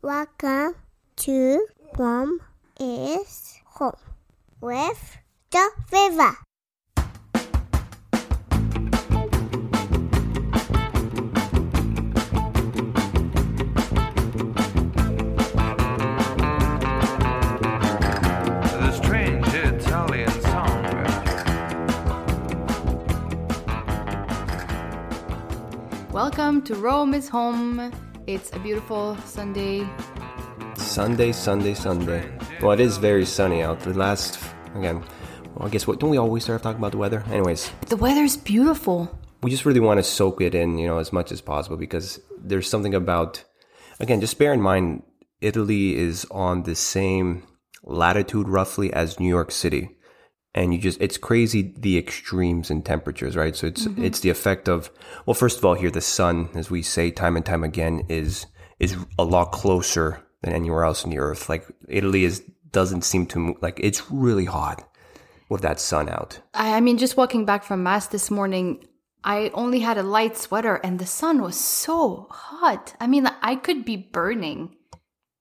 Welcome to Mom is Home with the River. The strange Italian song. Welcome to Rome is Home. It's a beautiful Sunday. Sunday, Sunday, Sunday. Well, it is very sunny out. The last, again, well, I guess what don't we always start talking about the weather? Anyways, but The weather's beautiful. we just really want to soak it in, you know, as much as possible because there's something about, again, just bear in mind, Italy is on the same latitude roughly as New York City. And you just, it's crazy the extremes in temperatures, right? So it's, mm-hmm. it's the effect of, well, first of all, here, the sun, as we say time and time again, is, is a lot closer than anywhere else in the earth. Like Italy is, doesn't seem to, move, like, it's really hot with that sun out. I, I mean, just walking back from Mass this morning, I only had a light sweater and the sun was so hot. I mean, I could be burning.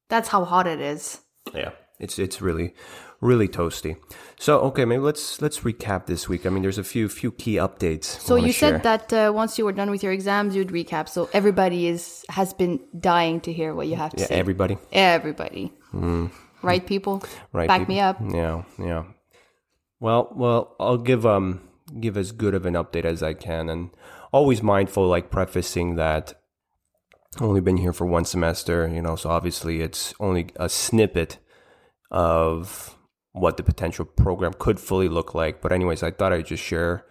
That's how hot it is. Yeah, it's it's really really toasty. So okay, maybe let's let's recap this week. I mean, there's a few few key updates. So you share. said that uh, once you were done with your exams, you'd recap. So everybody is has been dying to hear what you have to yeah, say. everybody, Everybody. Right, people? right? Back people? me up. Yeah, yeah. Well, well, I'll give um give as good of an update as I can, and always mindful, like prefacing that. Only been here for one semester, you know, so obviously it's only a snippet of what the potential program could fully look like. But anyways, I thought I'd just share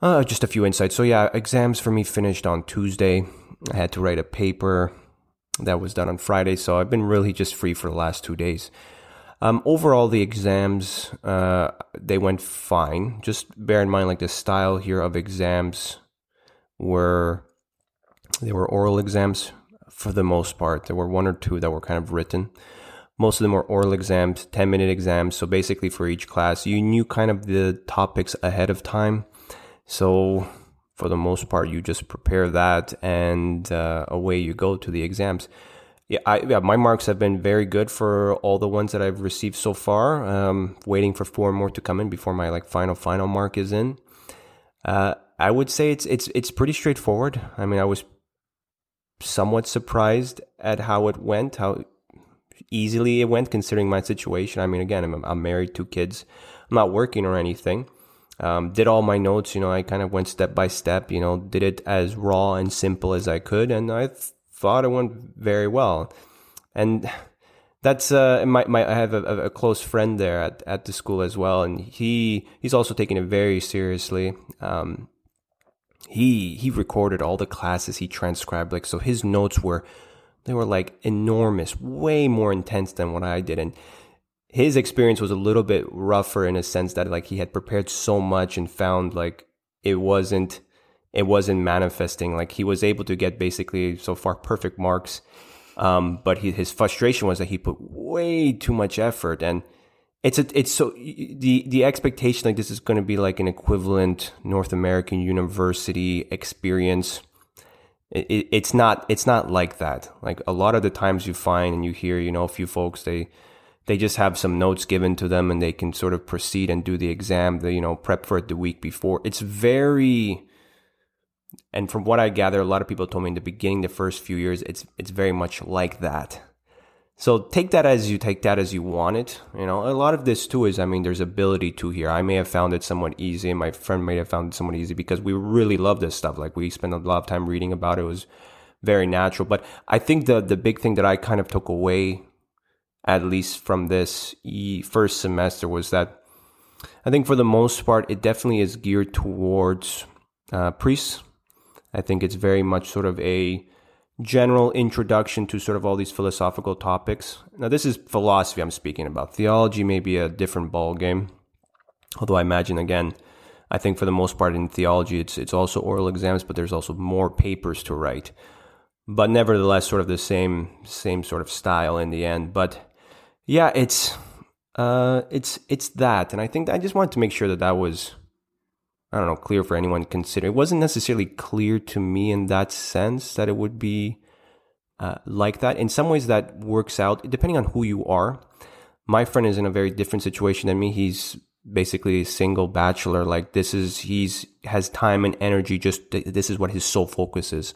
uh, just a few insights. So yeah, exams for me finished on Tuesday. I had to write a paper that was done on Friday, so I've been really just free for the last two days. Um, overall, the exams uh, they went fine. Just bear in mind, like the style here of exams were they were oral exams for the most part. There were one or two that were kind of written. Most of them were oral exams, 10 minute exams. So basically, for each class, you knew kind of the topics ahead of time. So for the most part, you just prepare that and uh, away you go to the exams. Yeah, I, yeah, my marks have been very good for all the ones that I've received so far. Um, waiting for four more to come in before my like final final mark is in. Uh, I would say it's it's it's pretty straightforward. I mean, I was somewhat surprised at how it went, how easily it went, considering my situation. I mean, again, I'm, I'm married, two kids, I'm not working or anything. Um, did all my notes, you know, I kind of went step by step, you know, did it as raw and simple as I could, and I th- thought it went very well. And that's uh, my, my I have a, a close friend there at, at the school as well, and he he's also taking it very seriously. Um, he he recorded all the classes he transcribed like so his notes were they were like enormous way more intense than what i did and his experience was a little bit rougher in a sense that like he had prepared so much and found like it wasn't it wasn't manifesting like he was able to get basically so far perfect marks um, but he, his frustration was that he put way too much effort and it's a, it's so the the expectation like this is going to be like an equivalent North American university experience. It, it, it's not it's not like that. Like a lot of the times you find and you hear you know a few folks they they just have some notes given to them and they can sort of proceed and do the exam. the you know prep for it the week before. It's very and from what I gather, a lot of people told me in the beginning, the first few years, it's it's very much like that. So take that as you take that as you want it. You know, a lot of this too is, I mean, there's ability to here. I may have found it somewhat easy, and my friend may have found it somewhat easy because we really love this stuff. Like we spent a lot of time reading about it. It was very natural. But I think the the big thing that I kind of took away, at least from this first semester, was that I think for the most part, it definitely is geared towards uh, priests. I think it's very much sort of a general introduction to sort of all these philosophical topics. Now, this is philosophy I'm speaking about. Theology may be a different ball game, although I imagine again, I think for the most part in theology, it's it's also oral exams, but there's also more papers to write. But nevertheless, sort of the same same sort of style in the end. But yeah, it's uh, it's it's that, and I think I just wanted to make sure that that was I don't know, clear for anyone to consider. It wasn't necessarily clear to me in that sense that it would be uh, like that. In some ways, that works out depending on who you are. My friend is in a very different situation than me. He's basically a single bachelor. Like this is he's has time and energy. Just this is what his sole focus is.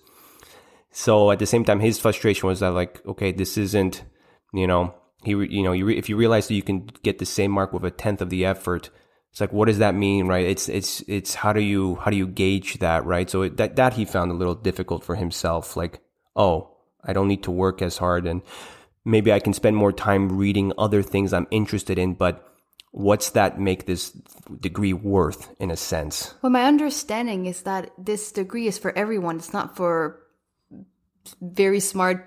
So at the same time, his frustration was that like, okay, this isn't, you know, he, you know, you re- if you realize that you can get the same mark with a tenth of the effort, it's like, what does that mean, right? It's, it's, it's how do you, how do you gauge that, right? So it, that, that he found a little difficult for himself. Like, oh, I don't need to work as hard and maybe I can spend more time reading other things I'm interested in, but what's that make this degree worth in a sense? Well, my understanding is that this degree is for everyone. It's not for very smart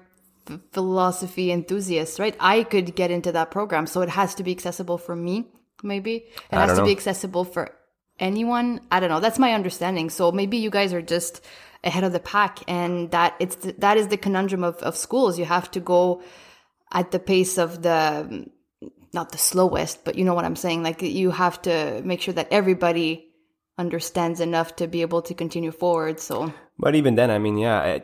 philosophy enthusiasts, right? I could get into that program, so it has to be accessible for me. Maybe it has to be accessible for anyone. I don't know. That's my understanding. So maybe you guys are just ahead of the pack, and that it's the, that is the conundrum of of schools. You have to go at the pace of the not the slowest, but you know what I'm saying. Like you have to make sure that everybody understands enough to be able to continue forward. So But even then, I mean, yeah, I,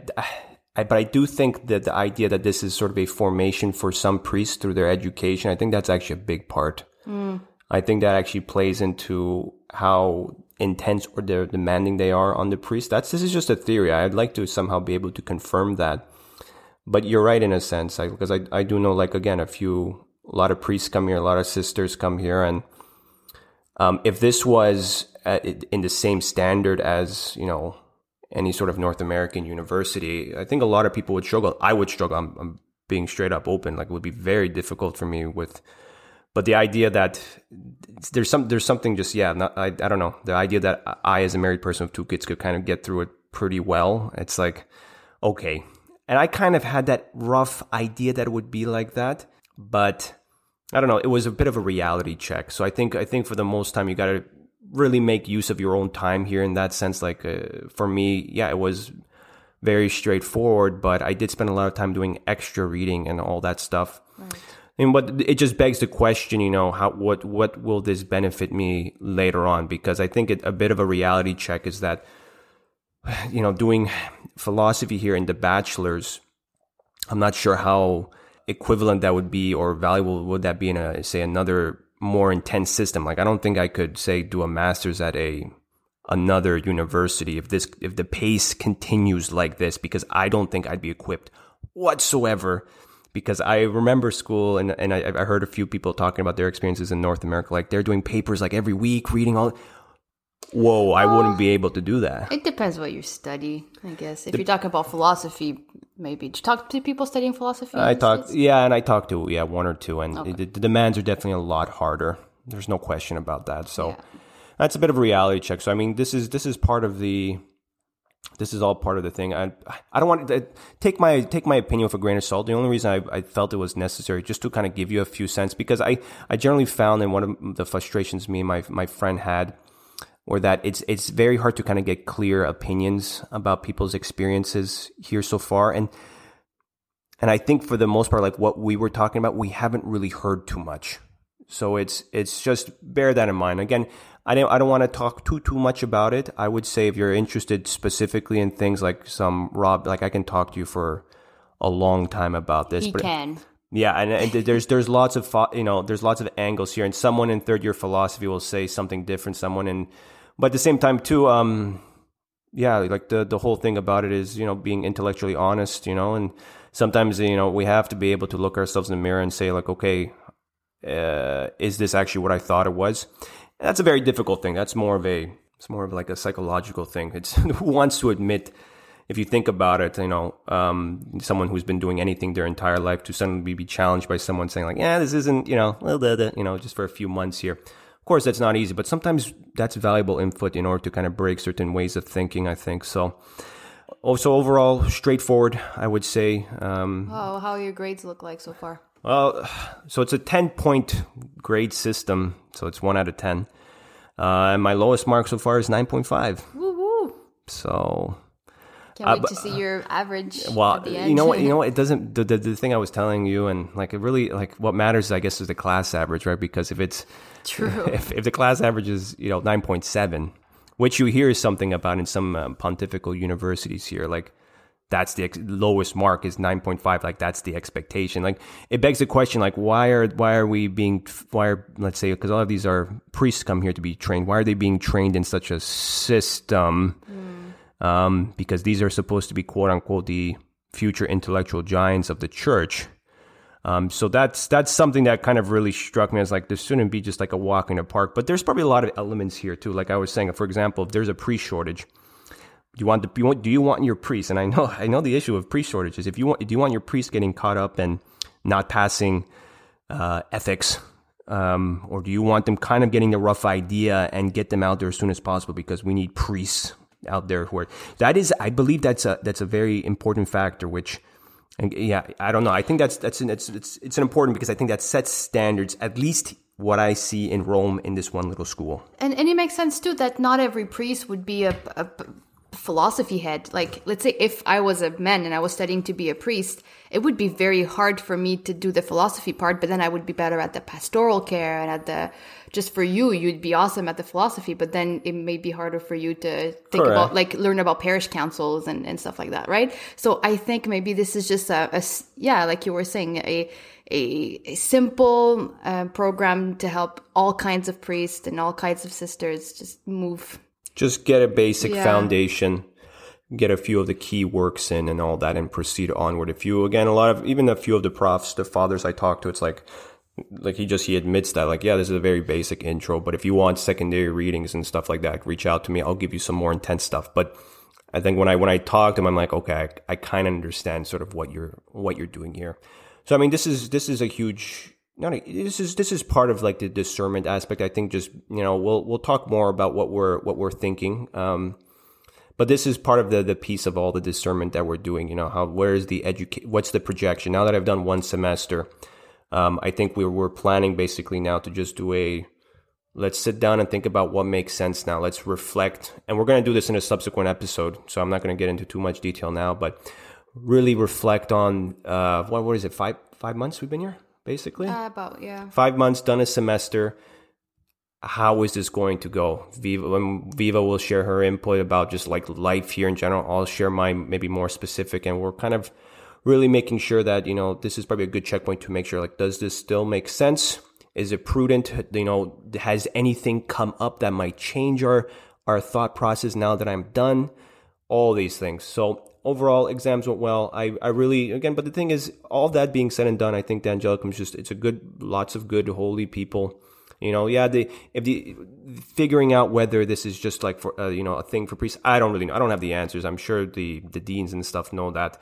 I, but I do think that the idea that this is sort of a formation for some priests through their education, I think that's actually a big part. Mm. I think that actually plays into how intense or de- demanding they are on the priest. That's this is just a theory. I'd like to somehow be able to confirm that. But you're right in a sense, I, because I I do know like again a few a lot of priests come here, a lot of sisters come here, and um, if this was at, in the same standard as you know any sort of North American university, I think a lot of people would struggle. I would struggle. I'm, I'm being straight up open. Like it would be very difficult for me with. But the idea that there's some there's something just yeah not, I I don't know the idea that I as a married person with two kids could kind of get through it pretty well. It's like okay, and I kind of had that rough idea that it would be like that, but I don't know. It was a bit of a reality check. So I think I think for the most time you got to really make use of your own time here in that sense. Like uh, for me, yeah, it was very straightforward, but I did spend a lot of time doing extra reading and all that stuff. And but it just begs the question, you know, how what what will this benefit me later on? Because I think it, a bit of a reality check is that you know doing philosophy here in the bachelor's, I'm not sure how equivalent that would be or valuable would that be in a say another more intense system. Like I don't think I could say do a master's at a another university if this if the pace continues like this because I don't think I'd be equipped whatsoever because I remember school and and I, I heard a few people talking about their experiences in North America like they're doing papers like every week reading all whoa I wouldn't be able to do that it depends what you study, I guess. If you're talking about philosophy, maybe. Did you talk to people studying philosophy? I talked yeah and I talked to yeah one or two and the, the demands are definitely a lot harder there's no question about that so Yeah. that's a bit of a reality check so I mean this is this is part of the this is all part of the thing. I I don't want to take my take my opinion with a grain of salt. The only reason I, I felt it was necessary just to kind of give you a few cents because I I generally found in one of the frustrations me and my my friend had or that it's it's very hard to kind of get clear opinions about people's experiences here so far and and I think for the most part like what we were talking about we haven't really heard too much. So it's it's just bear that in mind. Again, I don't I don't want to talk too too much about it. I would say if you're interested specifically in things like some Rob like I can talk to you for a long time about this. He but can. yeah, and, and there's there's lots of you know there's lots of angles here, and someone in third year philosophy will say something different. Someone in, but at the same time too, um, yeah, like the the whole thing about it is you know being intellectually honest, you know, and sometimes you know we have to be able to look ourselves in the mirror and say like, okay, uh, is this actually what I thought it was? That's a very difficult thing. That's more of a it's more of like a psychological thing. It's who wants to admit if you think about it, you know, um, someone who's been doing anything their entire life to suddenly be challenged by someone saying like, yeah, this isn't, you know, you know, just for a few months here. Of course, that's not easy, but sometimes that's valuable input in order to kind of break certain ways of thinking, I think. So, also overall, straightforward, I would say. Um, Oh, how your grades look like so far? Well, so it's a 10 point grade system. So it's one out of 10. Uh, and my lowest mark so far is 9.5. Woo woo! So Can't Uh, wait but- to see your average. Well, at the end. you know what? You know what? It doesn't. The, the the thing I was telling you, and like it really like what matters, I guess, is the class average, right? Because if it's True. if if the class average is you know nine point seven, which you hear something about in some um, pontifical universities here, like that's the ex- lowest mark is 9.5 like that's the expectation. Like it begs the question like why are why are we being why are let's say because all of these are priests come here to be trained. Why are they being trained in such a system? Um, because these are supposed to be quote unquote the future intellectual giants of the church. Um, so that's that's something that kind of really struck me as like this shouldn't be just like a walk in the park but there's probably a lot of elements here too. Like i was saying for example if there's a priest shortage you want the, you want, do you want your priest? And I know I know the issue of priest shortages. If you want, do you want your priest getting caught up and not passing uh, ethics, um, or do you want them kind of getting the rough idea and get them out there as soon as possible because we need priests out there who are that is I believe that's a that's a very important factor which. And yeah, I don't know. I think that's that's an, it's it's it's an important because I think that sets standards. At least what I see in Rome in this one little school. And and it makes sense too that not every priest would be a, a philosophy head. Like, let's say if I was a man and I was studying to be a priest, it would be very hard for me to do the philosophy part, but then I would be better at the pastoral care and at the, just for you, you'd be awesome at the philosophy, but then it may be harder for you to think Correct. about, like, learn about parish councils and, and stuff like that, right? So I think maybe this is just a yeah, like you were saying, a, a, a simple uh, program to help all kinds of priests and all kinds of sisters just move just get a basic Yeah. foundation get a few of the key works in and all that and proceed onward. A few again a lot of even a few of the profs the fathers i talk to it's like like he just he admits that like yeah this is a very basic intro but if you want secondary readings and stuff like that reach out to me. I'll give you some more intense stuff. But i think when i when i talk to him i'm like okay i, I kind of understand sort of what you're what you're doing here. So i mean this is this is a huge no, this is this is part of like the discernment aspect. I think just you know we'll we'll talk more about what we're what we're thinking. Um, but this is part of the the piece of all the discernment that we're doing. You know how where is the educate? What's the projection? Now that I've done one semester, um, I think we're we're planning basically now to just do a let's sit down and think about what makes sense now. Let's reflect, and we're going to do this in a subsequent episode. So I'm not going to get into too much detail now, but really reflect on uh, what what is it? Five five months we've been here basically? Uh, about, yeah. five months done a semester. How is this going to go? Viva um, viva will share her input about just like life here in general. I'll share my maybe more specific and we're kind of really making sure that you know this is probably a good checkpoint to make sure like does this still make sense? Is it prudent? You know has anything come up that might change our our thought process now that i'm done? All these things. So overall exams went well i i really again but the thing is all that being said and done i think the angelicum's just it's a good lots of good holy people you know yeah the if the figuring out whether this is just like for uh, you know a thing for priests i don't really know i don't have the answers i'm sure the the deans and stuff know that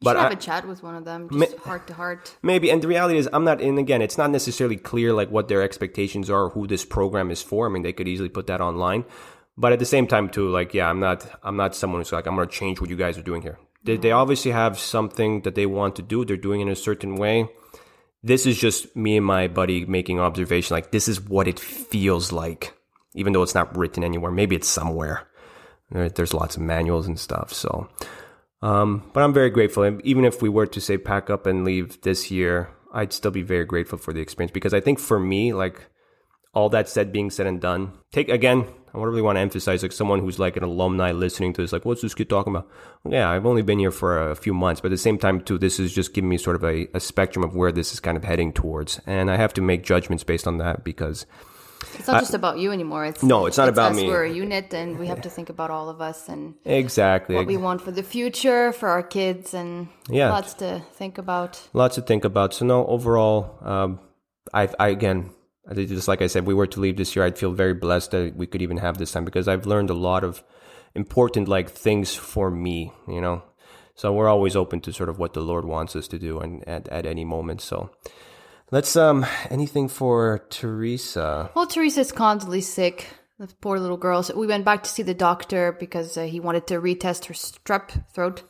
You should have I- a chat with one of them, just heart to heart. Maybe, and the reality is, I'm not. And again, it's not necessarily clear like what their expectations are, or who this program is for. I mean, they could easily put that online, but at the same time, too, like, yeah, I'm not. I'm not someone who's like, I'm going to change what you guys are doing here. They, they obviously have something that they want to do. They're doing it in a certain way. This is just me and my buddy making observation. Like, this is what it feels like, even though it's not written anywhere. Maybe it's somewhere. There's lots of manuals and stuff. So, um, but I'm very grateful. And Even if we were to say pack up and leave this year, I'd still be very grateful for the experience because I think for me, like all that said, being said and done, take again, I really want to emphasize like someone who's like an alumni listening to this, like, what's this kid talking about? Yeah, I've only been here for a few months, but at the same time, too, this is just giving me sort of a, a spectrum of where this is kind of heading towards. And I have to make judgments based on that because It's not just about you anymore. It's No, it's not about us. me. We're a unit, and we have to think about all of us and exactly. what we want for the future for our kids, and Yeah. lots to think about. lots to think about. So no, overall, um, I, I again, I just like I said, we were to leave this year. I'd feel very blessed that we could even have this time because I've learned a lot of important like things for me. You know, so we're always open to sort of what the Lord wants us to do, and at at any moment. So let's um anything for Teresa. Well, Teresa's constantly sick. The poor little girl. So we went back to see the doctor because uh, he wanted to retest her strep throat,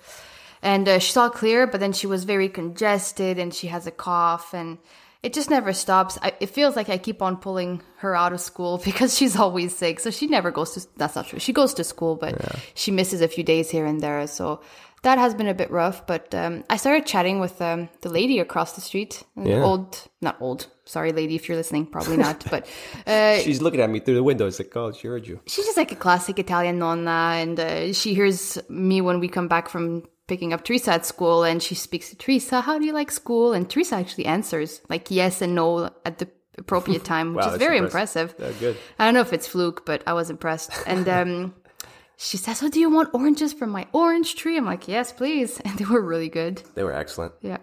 and uh, she saw clear, but then she was very congested and she has a cough and. It just never stops. I, it feels like I keep on pulling her out of school because she's always sick. So she never goes to. That's not true. She goes to school, but she misses a few days here and there. So that has been a bit rough. But um, I started chatting with um, the lady across the street, Yeah. old, not old. Sorry, lady, if you're listening, probably not. But uh, She's looking at me through the window. It's like, oh, she heard you. she's just like a classic Italian nonna, and uh, she hears me when we come back from picking up Teresa at school, and she speaks to Teresa, "How do you like school?" And Teresa actually answers like yes and no at the appropriate time, which Wow, is very impressive. impressive. Yeah, good. I don't know if it's fluke, but I was impressed. And um, she says, "Oh, do you want oranges from my orange tree?" I'm like, "Yes, please." And they were really good. They were excellent. Yeah.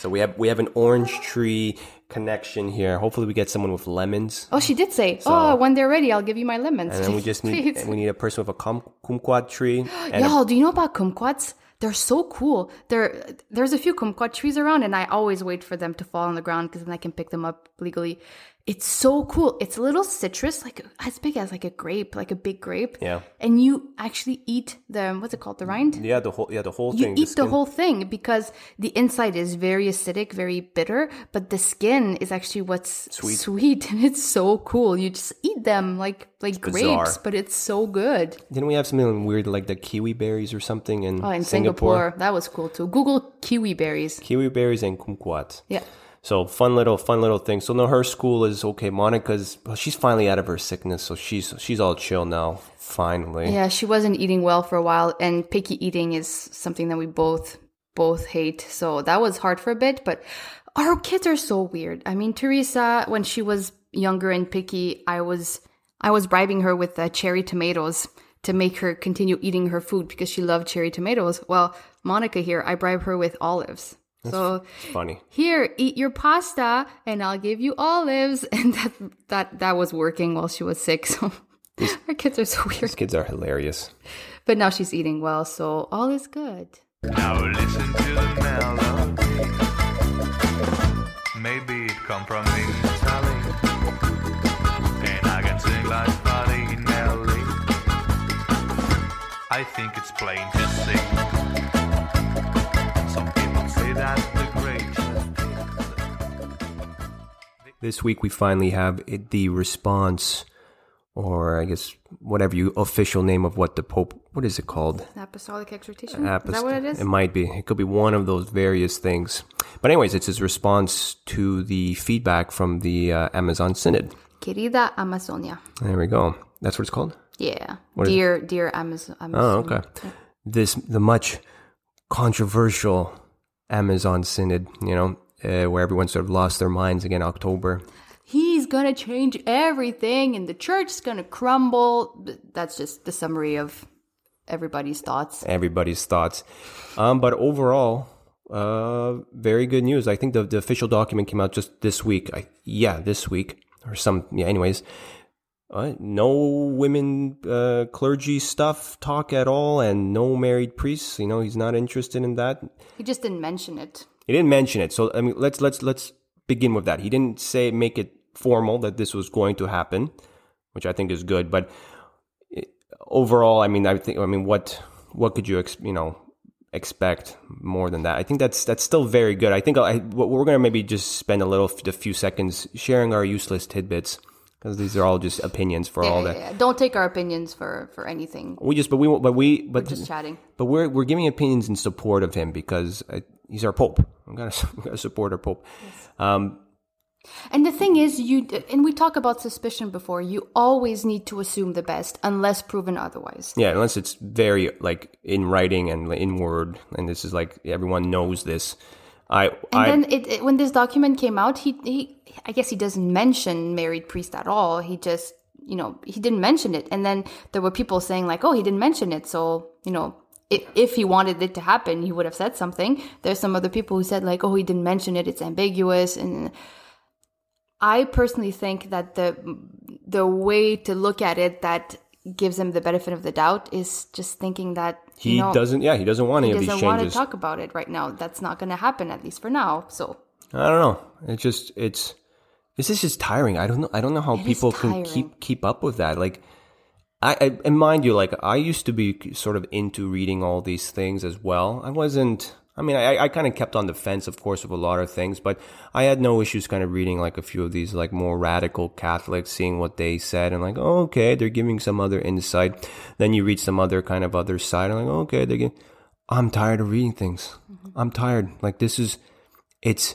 So we have we have an orange tree connection here. Hopefully, we get someone with lemons, Oh, she did say, "Oh, when they're ready, I'll give you my lemons." and then we just need we need a person with a kum, kumquat tree. Y'all, do you know about kumquats? They're so cool. There, there's a few kumquat trees around, and I always wait for them to fall on the ground because then I can pick them up legally. It's so cool. It's a little citrus, like as big as like a grape, like a big grape. Yeah. And you actually eat the what's it called, the rind? yeah, the whole yeah the whole You thing. eat the skin. whole thing because the inside is very acidic, very bitter, but the skin is actually what's Sweet. sweet, and it's so cool. You just eat them like like bizarre. grapes, but it's so good. Didn't we have something weird like the kiwi berries or something in, Oh, in Singapore? Singapore, that was cool too. Google kiwi berries. Kiwi berries and kumquat. Yeah. So fun little fun little thing. So no, her school is okay. Monica's well, she's finally out of her sickness, so she's she's all chill now. Finally. Yeah, she wasn't eating well for a while, and picky eating is something that we both both hate. So that was hard for a bit. But our kids are so weird. I mean, Teresa, when she was younger and picky, I was I was bribing her with uh, cherry tomatoes to make her continue eating her food because she loved cherry tomatoes. Well, Monica here, I bribe her with olives. So funny. here, eat your pasta, and I'll give you olives. And that that that was working while she was sick. So our kids are so weird. These kids are hilarious. But now she's eating well, so all is good. Now listen to the melody. Maybe it come from Italy. And I can sing like Buddy Nelly. I think it's plain to see. This week we finally have it, the response, or I guess whatever you official name of what the Pope. What is it called? Apostolic exhortation? Apost- is that what it is? It might be. It could be one of those various things. But anyways, it's his response to the feedback from the uh, Amazon Synod. Querida Amazonia. There we go. That's what it's called. Yeah. is dear, dear Amazon. Oh, okay. This the much controversial Amazon Synod. You know, uh, where everyone sort of lost their minds again. October. He's gonna change everything and the church's gonna crumble. That's just the summary of everybody's thoughts. everybody's thoughts. Um, but overall, uh, very good news. I think the, the official document came out just this week. I, yeah, this week or some. Yeah. Anyways, uh, no women uh, clergy stuff talk at all, and no married priests. You know, he's not interested in that. He just didn't mention it. He didn't mention it. So I mean, let's let's let's begin with that. He didn't say make it formal that this was going to happen, which I think is good. But overall, I mean, I think I mean, what what could you ex, you know expect more than that? I think that's that's still very good. I think I, we're gonna maybe just spend a little a few seconds sharing our useless tidbits because these are all just opinions for all Yeah, that. yeah. Don't take our opinions for for anything. We just, but we, but we, but Just chatting. but we're we're giving opinions in support of him because uh, he's our pope. We gotta support our pope. Um, And the thing is, you and we talk about suspicion before. You always need to assume the best unless proven otherwise. yeah, unless it's very like in writing and in word, and this is like everyone knows this. I, And I, then it, it, when this document came out, he, he I guess he doesn't mention married priest at all. He just you know he didn't mention it. And then there were people saying like, oh, he didn't mention it, so you know. If, if he wanted it to happen, he would have said something. There's some other people who said like, "Oh, he didn't mention it; it's ambiguous." And I personally think that the the way to look at it that gives him the benefit of the doubt is just thinking that he doesn't. Yeah, he doesn't want any of these doesn't want to talk about it right now. That's not going to happen at least for now. So I don't know. It's just it's this is just tiring. I don't know. I don't know how is people can keep keep up with that. Like, I, I and mind you, like I used to be sort of into reading all these things as well. I wasn't. I mean, I, I kind of kept on the fence, of course, with a lot of things, but I had no issues kind of reading like a few of these like more radical Catholics, seeing what they said, and like, oh, okay, they're giving some other insight. Then you read some other kind of other side, and like, oh, okay, they're getting. I'm tired of reading things. Mm-hmm. I'm tired. Like this is, it's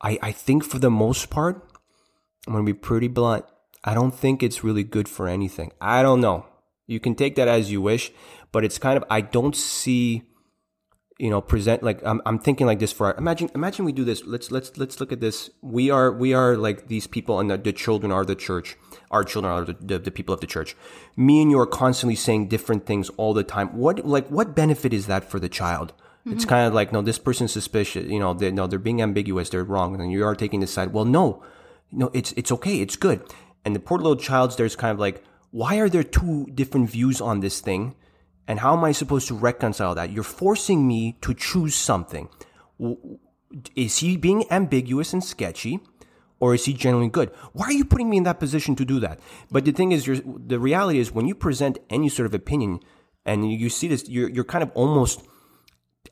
I, I think for the most part, I'm going to be pretty blunt. I don't think it's really good for anything. I don't know. You can take that as you wish, but it's kind of, I don't see you know present like I'm, I'm thinking like this for our, imagine imagine we do this. Let's let's let's look at this. We are we are like these people and the, the children are the church. Our children are the, the, the people of the church. Me and you are constantly saying different things all the time. What like what benefit is that for the child? It's mm-hmm. kind of like no this person's suspicious you know they, no they're being ambiguous they're wrong and you are taking this side. Well no. No it's it's okay it's good and the poor little child's there's kind of like why are there two different views on this thing and how am I supposed to reconcile that? You're forcing me to choose something. Is he being ambiguous and sketchy? Or is he genuinely good? Why are you putting me in that position to do that? But the thing is, the reality is, when you present any sort of opinion, and you see this, you're, you're kind of almost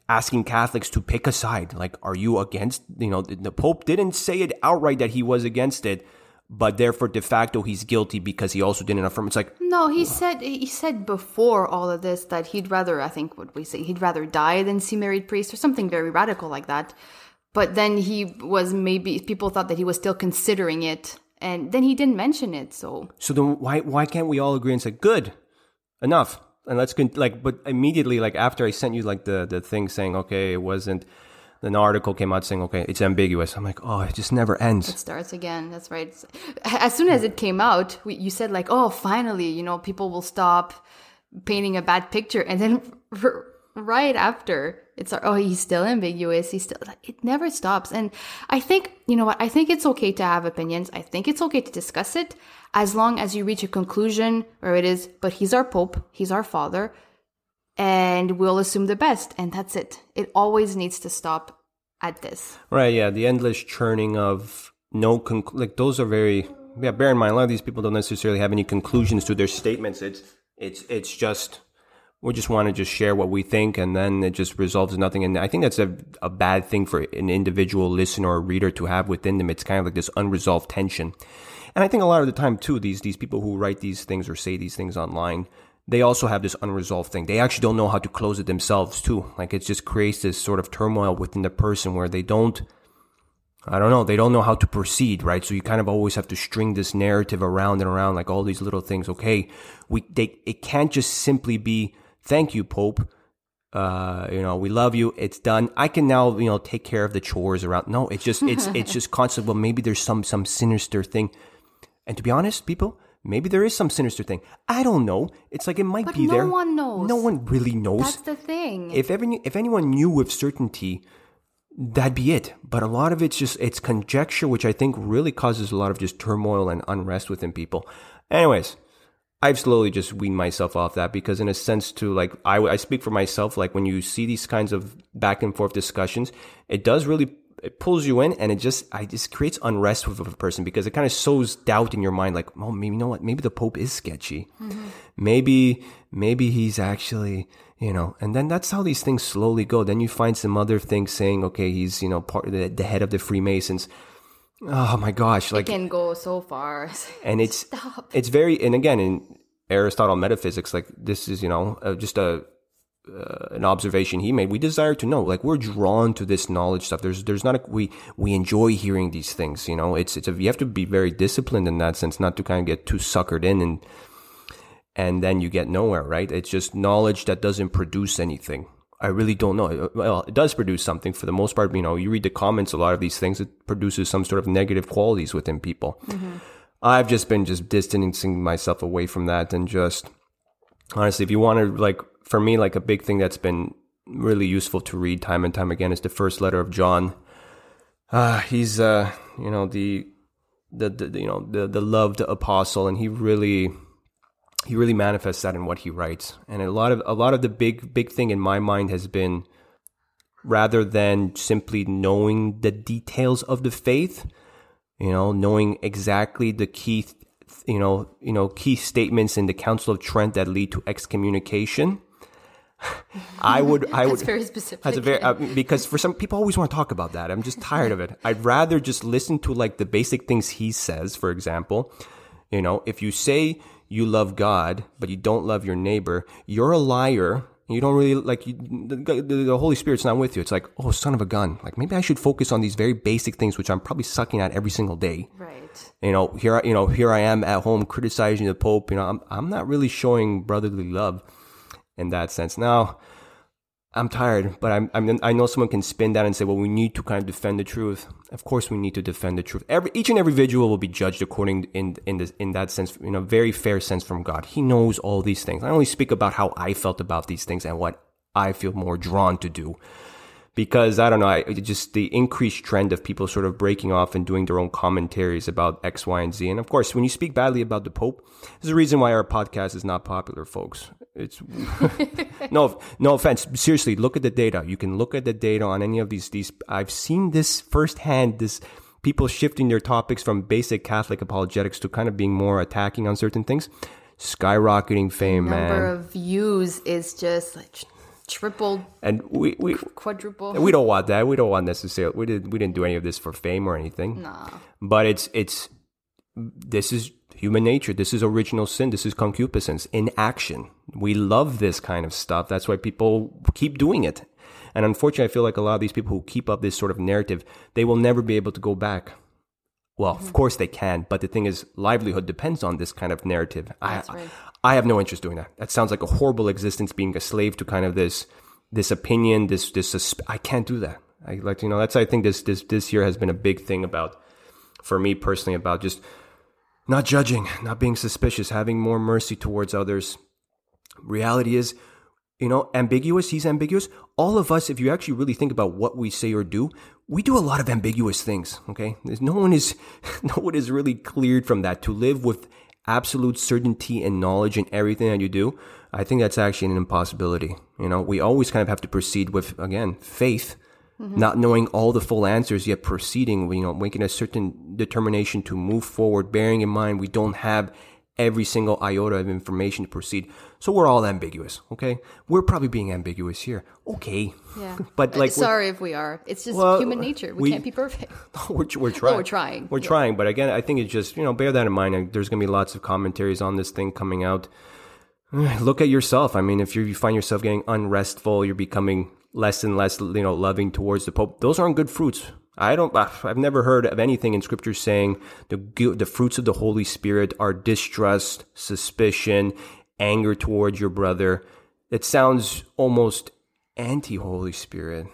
asking Catholics to pick a side. Like, are you against? You know, the Pope didn't say it outright that he was against it, but therefore de facto he's guilty because he also didn't affirm. It's like, No, he said he said before all of this that he'd rather I think what we say he'd rather die than see married priests or something very radical like that. But then he was maybe people thought that he was still considering it, and then he didn't mention it. So So then why why can't we all agree and say good, enough, and let's con- like? But immediately, like after I sent you like the the thing saying okay, it wasn't. An article came out saying okay, it's ambiguous. I'm like, oh, it just never ends. it starts again. That's right. As soon as it came out, we, you said like, "Oh, finally, you know, people will stop painting a bad picture," and then r- right after, it's like, "Oh, he's still ambiguous. He's still." It never stops, and I think you know what? I think it's okay to have opinions. I think it's okay to discuss it as long as you reach a conclusion or it is. But he's our pope. He's our father. And we'll assume the best, and that's it. It always needs to stop at this. Right? Yeah, the endless churning of no conc- like those are very yeah. Bear in mind, a lot of these people don't necessarily have any conclusions to their statements. It's it's it's just we just want to just share what we think, and then it just resolves in nothing. And I think that's a a bad thing for an individual listener or reader to have within them. It's kind of like this unresolved tension. And I think a lot of the time too, these these people who write these things or say these things online, they also have this unresolved thing. They actually don't know how to close it themselves too. Like it just creates this sort of turmoil within the person where they don't I don't know, they don't know how to proceed, right? So you kind of always have to string this narrative around and around like all these little things. Okay, we they it can't just simply be thank you, Pope. Uh, you know, we love you. It's done. I can now, you know, take care of the chores around. No, it's just, it's, it's just constant. Well, maybe there's some, some sinister thing. And to be honest, people, maybe there is some sinister thing. I don't know. It's like it might But be no there. one knows. No one really knows. That's the thing. if ever, if anyone knew with certainty, that'd be it. But a lot of it's just, it's conjecture, which I think really causes a lot of just turmoil and unrest within people. Anyways, I've slowly just weaned myself off that because, in a sense, to like, I, I speak for myself. Like when you see these kinds of back and forth discussions, it does really it pulls you in, and it just I just creates unrest with a person because it kind of sows doubt in your mind. Like, oh, maybe you know what? Maybe the Pope is sketchy. Maybe maybe he's actually you know. And then that's how these things slowly go. Then you find some other things saying, okay, he's you know part the, the head of the Freemasons. Oh my gosh! Like it can go so far. and it's Stop. it's very and again in Aristotle metaphysics like this is you know uh, just a uh, an observation he made we desire to know like we're drawn to this knowledge stuff there's there's not a we we enjoy hearing these things you know it's it's a, you have to be very disciplined in that sense not to kind of get too suckered in and and then you get nowhere right it's just knowledge that doesn't produce anything I really don't know. Well, it does produce something for the most part. You know, you read the comments, a lot of these things, it produces some sort of negative qualities within people. I've just been just distancing myself away from that and just honestly, if you want to like, for me, like a big thing that's been really useful to read time and time again is the first letter of John. Uh, he's, uh, you know, the, the, the, you know, the, the loved apostle and he really, he really manifests that in what he writes. And a lot of, a lot of the big, big thing in my mind has been rather than simply knowing the details of the faith, you know, knowing exactly the key, you know, you know, key statements in the Council of Trent that lead to excommunication. I would, I would. That's very specific. That's a very uh, because for some people always want to talk about that. I'm just tired of it. I'd rather just listen to like the basic things he says. For example, you know, if you say you love God but you don't love your neighbor, you're a liar. You don't really like you, the, the, the Holy Spirit's not with you. It's like, oh, son of a gun. Like maybe I should focus on these very basic things, which I'm probably sucking at every single day right. you know here I- you know here I am at home criticizing the Pope. You know I'm I'm not really showing brotherly love in that sense. Now, I'm tired, but I'm, I'm I know someone can spin that and say, well, we need to kind of defend the truth. Of course, we need to defend the truth. Every each and every individual will be judged according in in this in that sense, in a very fair sense from God. He knows all these things. I only speak about how I felt about these things and what I feel more drawn to do because I don't know, I just the increased trend of people sort of breaking off and doing their own commentaries about X, Y, and Z. And of course, when you speak badly about the Pope, there's a reason why our podcast is not popular, folks. It's no, no offense. Seriously, look at the data. You can look at the data on any of these. These I've seen this firsthand. This people shifting their topics from basic Catholic apologetics to kind of being more attacking on certain things. Skyrocketing fame, man Number man. of views is just like triple, and we we quadruple. we don't want that. We don't want necessarily. We didn't. We didn't do any of this for fame or anything. Nah. But it's it's this is human nature. This is original sin. This is concupiscence in action. We love this kind of stuff. That's why people keep doing it. And unfortunately, I feel like a lot of these people who keep up this sort of narrative, they will never be able to go back. Well, of mm-hmm. course they can, but the thing is, livelihood depends on this kind of narrative. That's I, right. I have no interest doing that. That sounds like a horrible existence, being a slave to kind of this, this opinion, this, this. susp- I can't do that. I like, you know, that's I think this, this, this year has been a big thing about, for me personally, about just not judging, not being suspicious, having more mercy towards others. Reality is, you know, ambiguous. He's ambiguous. All of us, if you actually really think about what we say or do, we do a lot of ambiguous things. Okay, There's no one is, no one is really cleared from that. To live with absolute certainty and knowledge in everything that you do, I think that's actually an impossibility. You know, we always kind of have to proceed with again faith, mm-hmm. not knowing all the full answers yet proceeding. You know, making a certain determination to move forward, bearing in mind we don't have every single iota of information to proceed. So we're all ambiguous, okay? We're probably being ambiguous here. Okay. Yeah. But Uh, like sorry if we are. It's just Well, human nature. We, we- can't be perfect. we're, we're trying. we're trying. We're Yeah. trying. But again, I think it's just, you know, bear that in mind. There's going to be lots of commentaries on this thing coming out. Look at yourself. I mean, if you find yourself getting unrestful, you're becoming less and less, you know, loving towards the Pope. Those aren't good fruits. I don't, uh, I've never heard of anything in scripture saying the, the fruits of the Holy Spirit are distrust, suspicion, anger towards your brother. It sounds almost anti Holy Spirit.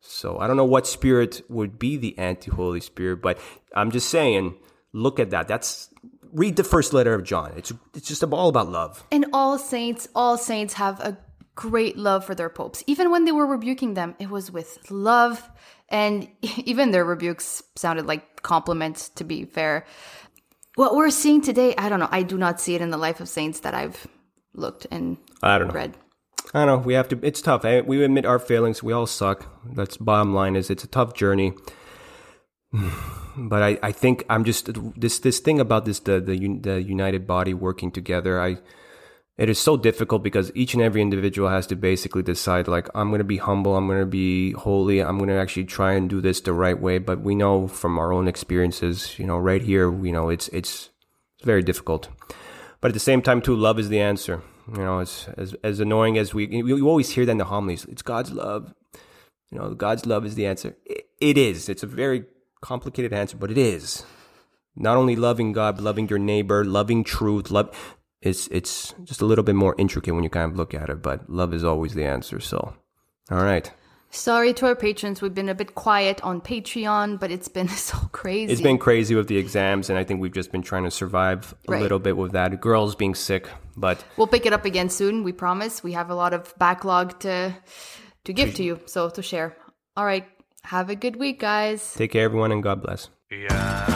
So I don't know what spirit would be the anti Holy Spirit, but I'm just saying, look at that. That's read the first letter of John. It's it's just all about love. And all saints, all saints have a great love for their popes. Even when they were rebuking them, it was with love. And even their rebukes sounded like compliments, to be fair. What we're seeing today, I don't know. I do not see it in the life of saints that I've looked and I don't know. read. I don't know. We have to. It's tough. We admit our failings. We all suck. That's bottom line. Is it's a tough journey. But I, I think I'm just this this thing about this the the the united body working together. I it is so difficult because each and every individual has to basically decide like I'm going to be humble, I'm going to be holy, I'm going to actually try and do this the right way. But we know from our own experiences, you know, right here, you know, it's it's very difficult. But at the same time, too, love is the answer. You know, it's as as annoying as we you always hear that in the homilies. It's God's love. You know, God's love is the answer. It, it is. It's a very complicated answer, but it is. Not only loving God, but loving your neighbor, loving truth. Love. It's it's just a little bit more intricate when you kind of look at it, but love is always the answer. So, all right. Sorry to our patrons. We've been a bit quiet on Patreon, but it's been so crazy. It's been crazy with the exams, and I think we've just been trying to survive a Right. little bit with that. Girls being sick, but We'll pick it up again soon. We promise. We have a lot of backlog to to give to you, so to share. All right. Have a good week, guys. take care, everyone, and God bless. Yeah.